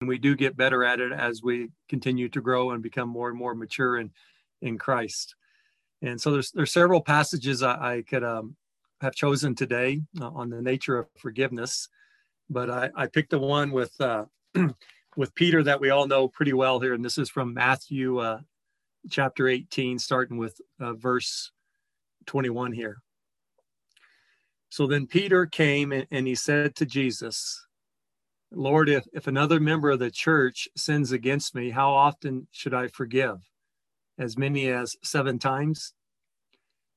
and we do get better at it as we continue to grow and become more and more mature in in Christ. And so there's there's several passages I, I could um, have chosen today uh, on the nature of forgiveness, but I, I picked the one with uh, with Peter that we all know pretty well here, and this is from Matthew uh, chapter 18, starting with uh, verse 21 here. So then Peter came and, and he said to Jesus, Lord, if, if another member of the church sins against me, how often should I forgive? As many as seven times?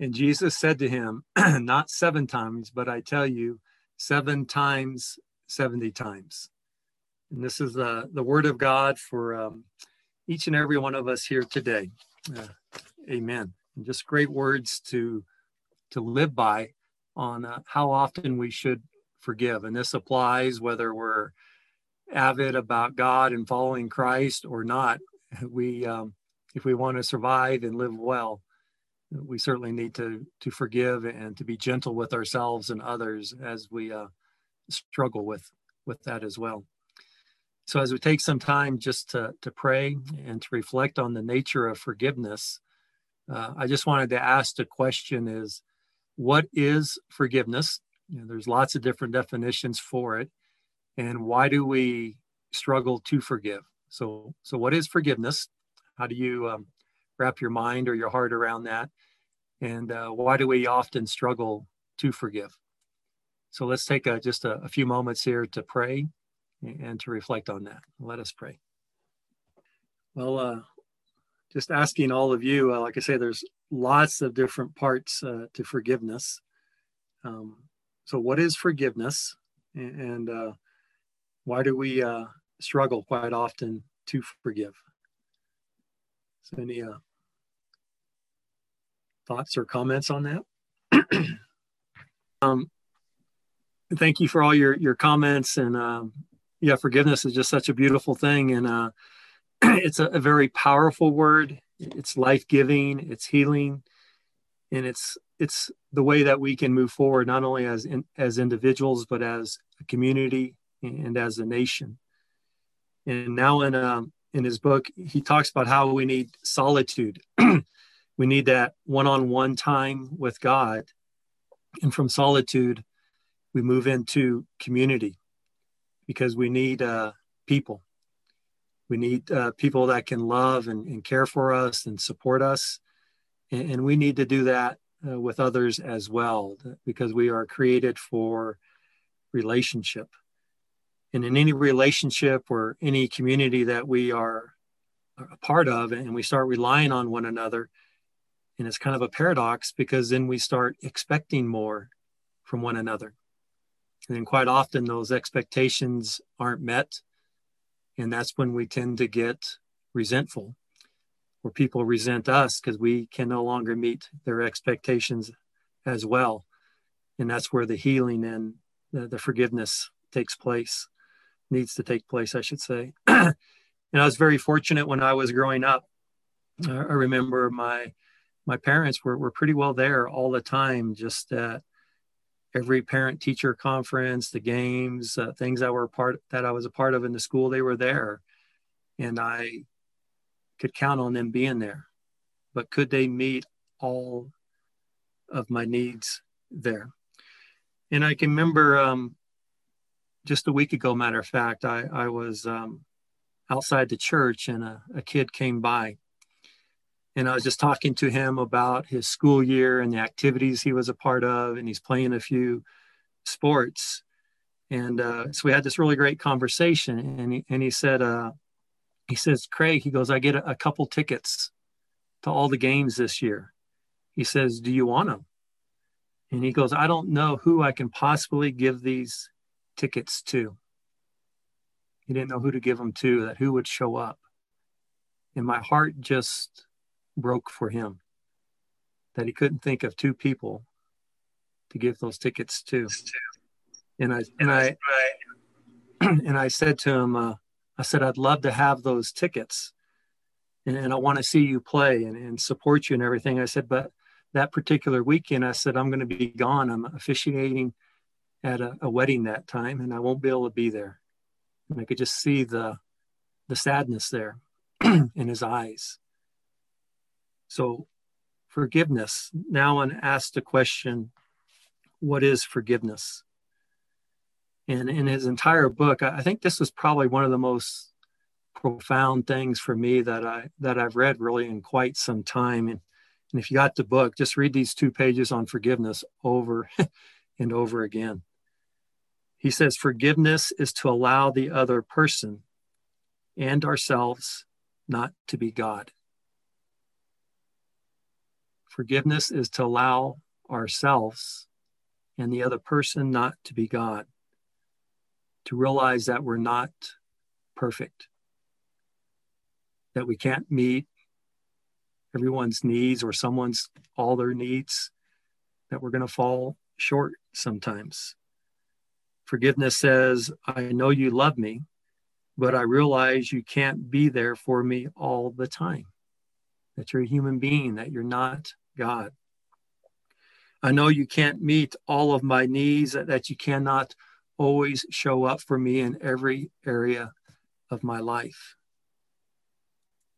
And Jesus said to him, Not seven times, but I tell you, seven times, 70 times. And this is the, the word of God for um, each and every one of us here today. Uh, amen. And just great words to, to live by on uh, how often we should forgive. And this applies whether we're avid about God and following Christ or not. We, um, if we want to survive and live well, we certainly need to to forgive and to be gentle with ourselves and others as we uh, struggle with with that as well. So as we take some time just to to pray and to reflect on the nature of forgiveness, uh, I just wanted to ask the question: Is what is forgiveness? You know, there's lots of different definitions for it. And why do we struggle to forgive? So, so what is forgiveness? How do you um, wrap your mind or your heart around that? And uh, why do we often struggle to forgive? So let's take a, just a, a few moments here to pray and to reflect on that. Let us pray. Well, uh, just asking all of you, uh, like I say, there's lots of different parts uh, to forgiveness. Um, so, what is forgiveness, and uh, why do we uh, struggle quite often to forgive? So, any uh, thoughts or comments on that? um, thank you for all your your comments, and um, yeah, forgiveness is just such a beautiful thing, and uh, it's a, a very powerful word. It's life giving. It's healing and it's it's the way that we can move forward not only as in, as individuals but as a community and as a nation. And now in um, in his book he talks about how we need solitude. We need that one-on-one time with god. And from solitude we move into community because we need uh, people. We need uh, people that can love and, and care for us and support us. And, and we need to do that uh, with others as well because we are created for relationship. And in any relationship or any community that we are a part of and we start relying on one another and it's kind of a paradox because then we start expecting more from one another. And then quite often those expectations aren't met and that's when we tend to get resentful where people resent us because we can no longer meet their expectations as well. And that's where the healing and the, the forgiveness takes place, needs to take place, I should say. and I was very fortunate when I was growing up. I remember my my parents were, were pretty well there all the time, just at every parent teacher conference, the games, uh, things that were part that I was a part of in the school, they were there. And I could count on them being there. But could they meet all of my needs there? And I can remember um, just a week ago, matter of fact, I, I was um, outside the church and a, a kid came by. And I was just talking to him about his school year and the activities he was a part of, and he's playing a few sports. And uh, so we had this really great conversation. And he, and he said, uh, he says, Craig, he goes, I get a, a couple tickets to all the games this year. He says, Do you want them? And he goes, I don't know who I can possibly give these tickets to. He didn't know who to give them to, that who would show up. And my heart just broke for him that he couldn't think of two people to give those tickets to. And I and I and I said to him, uh, I said, I'd love to have those tickets and, and I want to see you play and, and support you and everything. I said, but that particular weekend, I said, I'm going to be gone. I'm officiating at a, a wedding that time and I won't be able to be there. And I could just see the, the sadness there in his eyes. So, forgiveness. Now, I'm asked the question what is forgiveness? And in his entire book, I think this was probably one of the most profound things for me that I that I've read really in quite some time. And, and if you got the book, just read these two pages on forgiveness over and over again. He says forgiveness is to allow the other person and ourselves not to be God. Forgiveness is to allow ourselves and the other person not to be God, to realize that we're not perfect, that we can't meet everyone's needs or someone's all their needs, that we're going to fall short sometimes. Forgiveness says, I know you love me, but I realize you can't be there for me all the time, that you're a human being, that you're not God. I know you can't meet all of my needs, that you cannot always show up for me in every area of my life.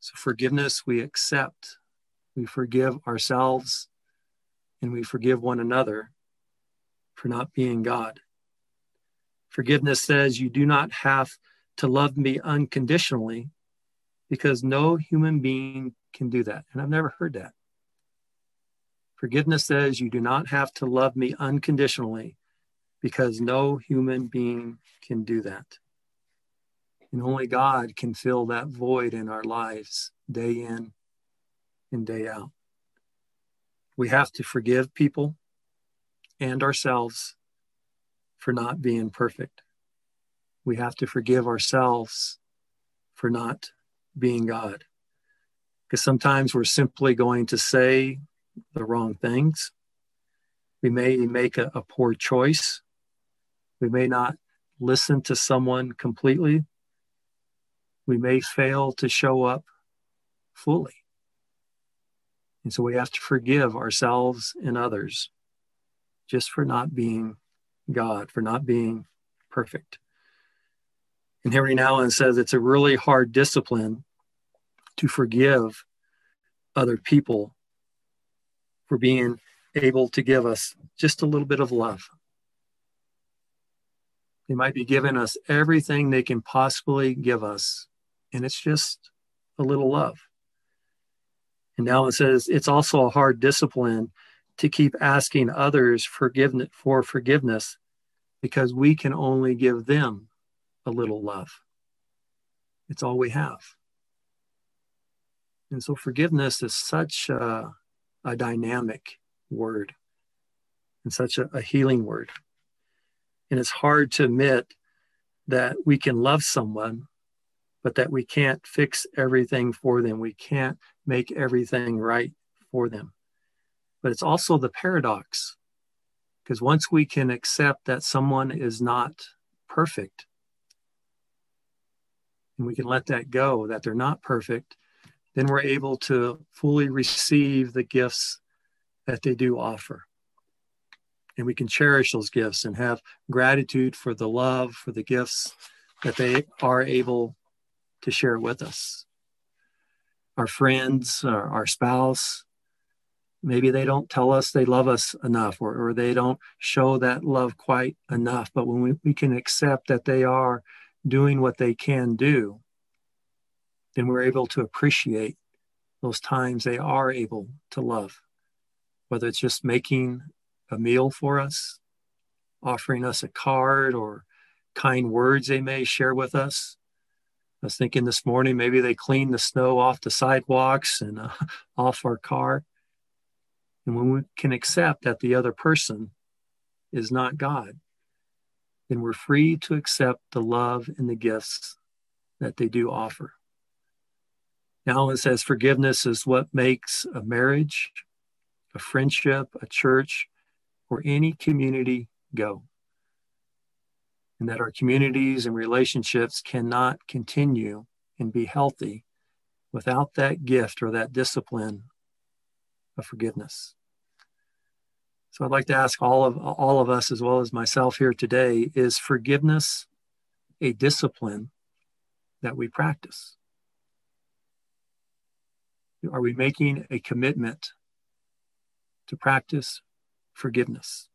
So, forgiveness, we accept, we forgive ourselves, and we forgive one another for not being God. Forgiveness says you do not have to love me unconditionally because no human being can do that. And I've never heard that. Forgiveness says you do not have to love me unconditionally because no human being can do that. And only God can fill that void in our lives day in and day out. We have to forgive people and ourselves for not being perfect. We have to forgive ourselves for not being God. Because sometimes we're simply going to say the wrong things. We may make a, a poor choice. We may not listen to someone completely. We may fail to show up fully. And so we have to forgive ourselves and others just for not being God, for not being perfect. And Henri Nouwen says it's a really hard discipline to forgive other people for being able to give us just a little bit of love. They might be giving us everything they can possibly give us, and it's just a little love. And Nouwen says it's also a hard discipline to keep asking others forgiveness for forgiveness because we can only give them a little love. It's all we have. And so forgiveness is such a, a dynamic word and such a, a healing word. And it's hard to admit that we can love someone, but that we can't fix everything for them. We can't make everything right for them. But it's also the paradox because once we can accept that someone is not perfect, and we can let that go, that they're not perfect, then we're able to fully receive the gifts that they do offer. And we can cherish those gifts and have gratitude for the love, for the gifts that they are able to share with us. Our friends, our, our spouse, maybe they don't tell us they love us enough or, or they don't show that love quite enough. But when we, we can accept that they are doing what they can do, then we're able to appreciate those times they are able to love, whether it's just making a meal for us, offering us a card, or kind words they may share with us. I was thinking this morning maybe they clean the snow off the sidewalks and uh, off our car. And when we can accept that the other person is not God, then we're free to accept the love and the gifts that they do offer. Nouwen says forgiveness is what makes a marriage, a friendship, a church, or any community go. And that our communities and relationships cannot continue and be healthy without that gift or that discipline of forgiveness. So I'd like to ask all of all of us as well as myself here today is forgiveness a discipline that we practice? Are we making a commitment to practice forgiveness?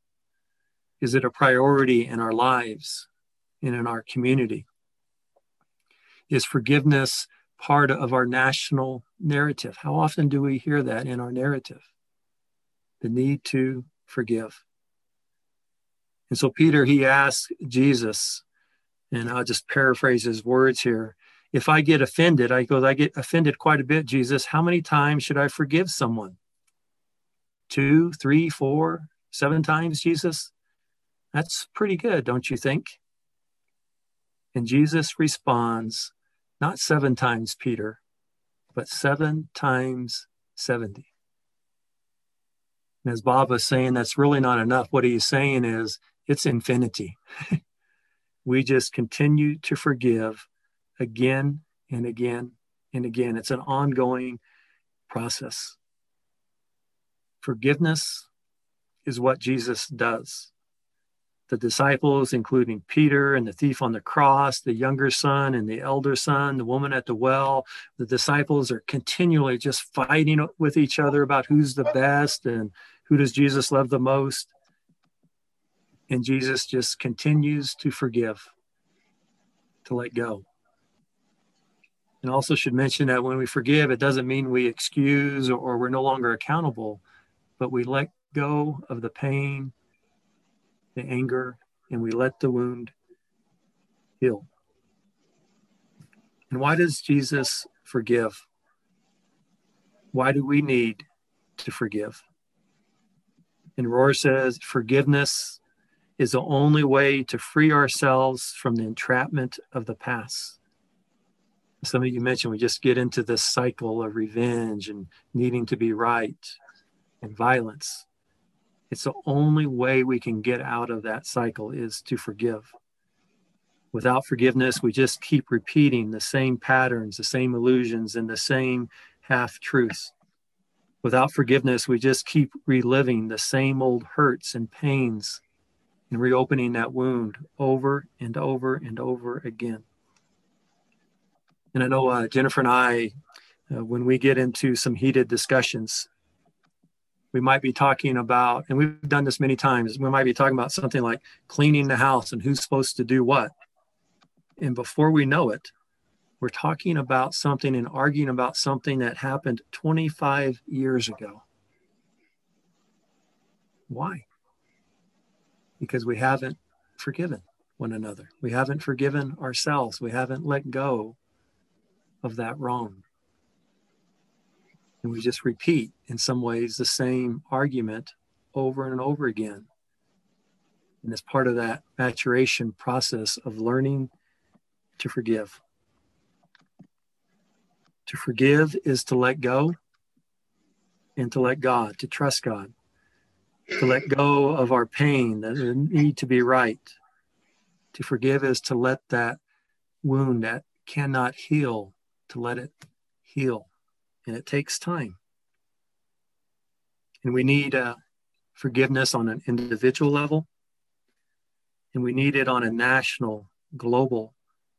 Is it a priority in our lives and in our community? Is forgiveness part of our national narrative? How often do we hear that in our narrative? The need to forgive. And so Peter, he asked Jesus, and I'll just paraphrase his words here. If I get offended, I go, I get offended quite a bit, Jesus. How many times should I forgive someone? Two, three, four, seven times, Jesus? That's pretty good, don't you think? And Jesus responds, not seven times, Peter, but seven times 70. And as Bob was saying, that's really not enough. What he's saying is it's infinity. we just continue to forgive again and again and again. It's an ongoing process. Forgiveness is what Jesus does. The disciples, including Peter and the thief on the cross, the younger son and the elder son, the woman at the well, the disciples are continually just fighting with each other about who's the best and who does Jesus love the most. And Jesus just continues to forgive, to let go. And also should mention that when we forgive, it doesn't mean we excuse or, or we're no longer accountable, but we let go of the pain, the anger, and we let the wound heal. And why does Jesus forgive? Why do we need to forgive? And Rohr says forgiveness is the only way to free ourselves from the entrapment of the past. Some of you mentioned we just get into this cycle of revenge and needing to be right and violence. It's the only way we can get out of that cycle is to forgive. Without forgiveness, we just keep repeating the same patterns, the same illusions, and the same half truths. Without forgiveness, we just keep reliving the same old hurts and pains and reopening that wound over and over and over again. And I know uh, Jennifer and I, uh, when we get into some heated discussions, we might be talking about, and we've done this many times, we might be talking about something like cleaning the house and who's supposed to do what. And before we know it, we're talking about something and arguing about something that happened 25 years ago. Why? because we haven't forgiven one another. We haven't forgiven ourselves. We haven't let go of that wrong. And we just repeat, in some ways, the same argument over and over again. And it's part of that maturation process of learning to forgive. To forgive is to let go and to let God, to trust God to let go of our pain, the need to be right. To forgive is to let that wound that cannot heal, to let it heal. And it takes time. And we need uh, forgiveness on an individual level, and we need it on a national, global,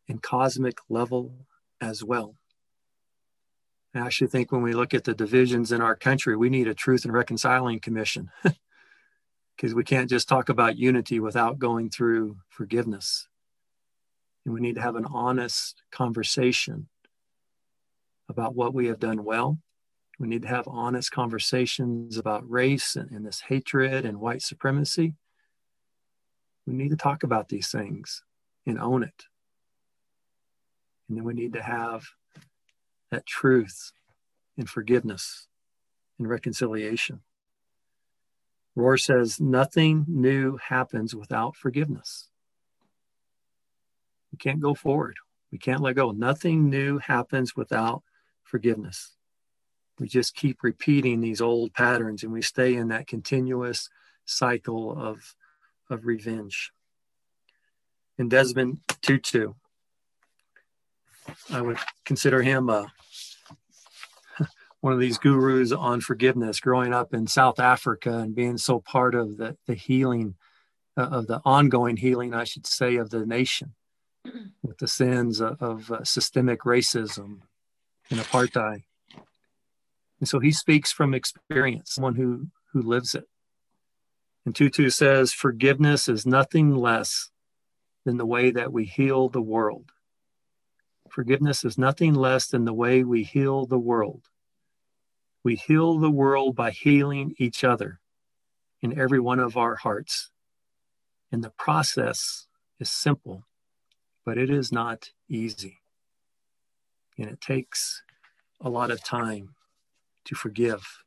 and cosmic level as well. I actually think when we look at the divisions in our country, we need a truth and reconciling commission. because we can't just talk about unity without going through forgiveness. And we need to have an honest conversation about what we have done well. We need to have honest conversations about race and, and this hatred and white supremacy. We need to talk about these things and own it. And then we need to have that truth and forgiveness and reconciliation. Rohr says nothing new happens without forgiveness. We can't go forward. We can't let go. Nothing new happens without forgiveness. We just keep repeating these old patterns and we stay in that continuous cycle of, of revenge. And Desmond Tutu, I would consider him a one of these gurus on forgiveness growing up in South Africa and being so part of the, the healing, uh, of the ongoing healing, I should say, of the nation. with the sins of, of uh, systemic racism and apartheid. And so he speaks from experience, someone who, who lives it. And Tutu says, forgiveness is nothing less than the way that we heal the world. Forgiveness is nothing less than the way we heal the world. We heal the world by healing each other in every one of our hearts. And the process is simple, but it is not easy. And it takes a lot of time to forgive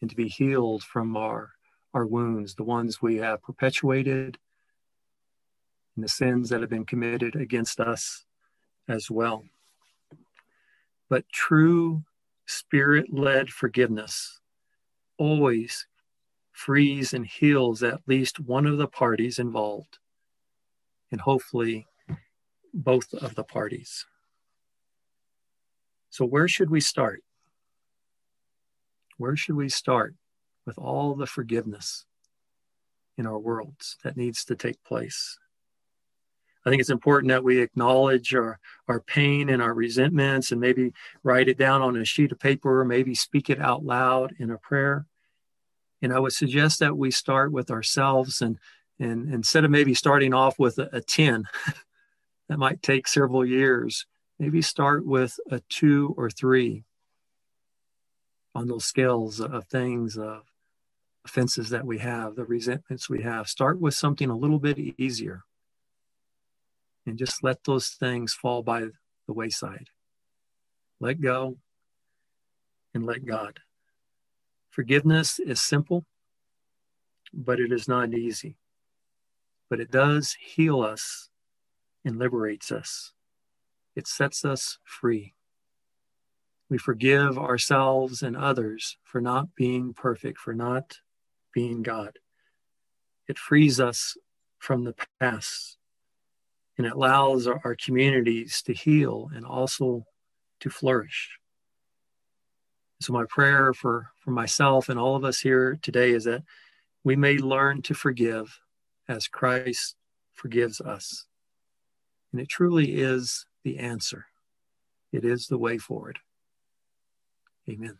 and to be healed from our, our wounds, the ones we have perpetuated, and the sins that have been committed against us as well. But true spirit led forgiveness always frees and heals at least one of the parties involved, and hopefully both of the parties. So, where should we start? Where should we start with all the forgiveness in our worlds that needs to take place? I think it's important that we acknowledge our, our pain and our resentments and maybe write it down on a sheet of paper or maybe speak it out loud in a prayer. And I would suggest that we start with ourselves and, and instead of maybe starting off with a, a 10, that might take several years, maybe start with a two or three on those scales of things, of offenses that we have, the resentments we have. Start with something a little bit easier and just let those things fall by the wayside. Let go and let God. Forgiveness is simple, but it is not easy. But it does heal us and liberates us. It sets us free. We forgive ourselves and others for not being perfect, for not being God. It frees us from the past and it allows our, communities to heal and also to flourish. So, my prayer for, for myself and all of us here today is that we may learn to forgive as Christ forgives us. And it truly is the answer, it is the way forward. Amen.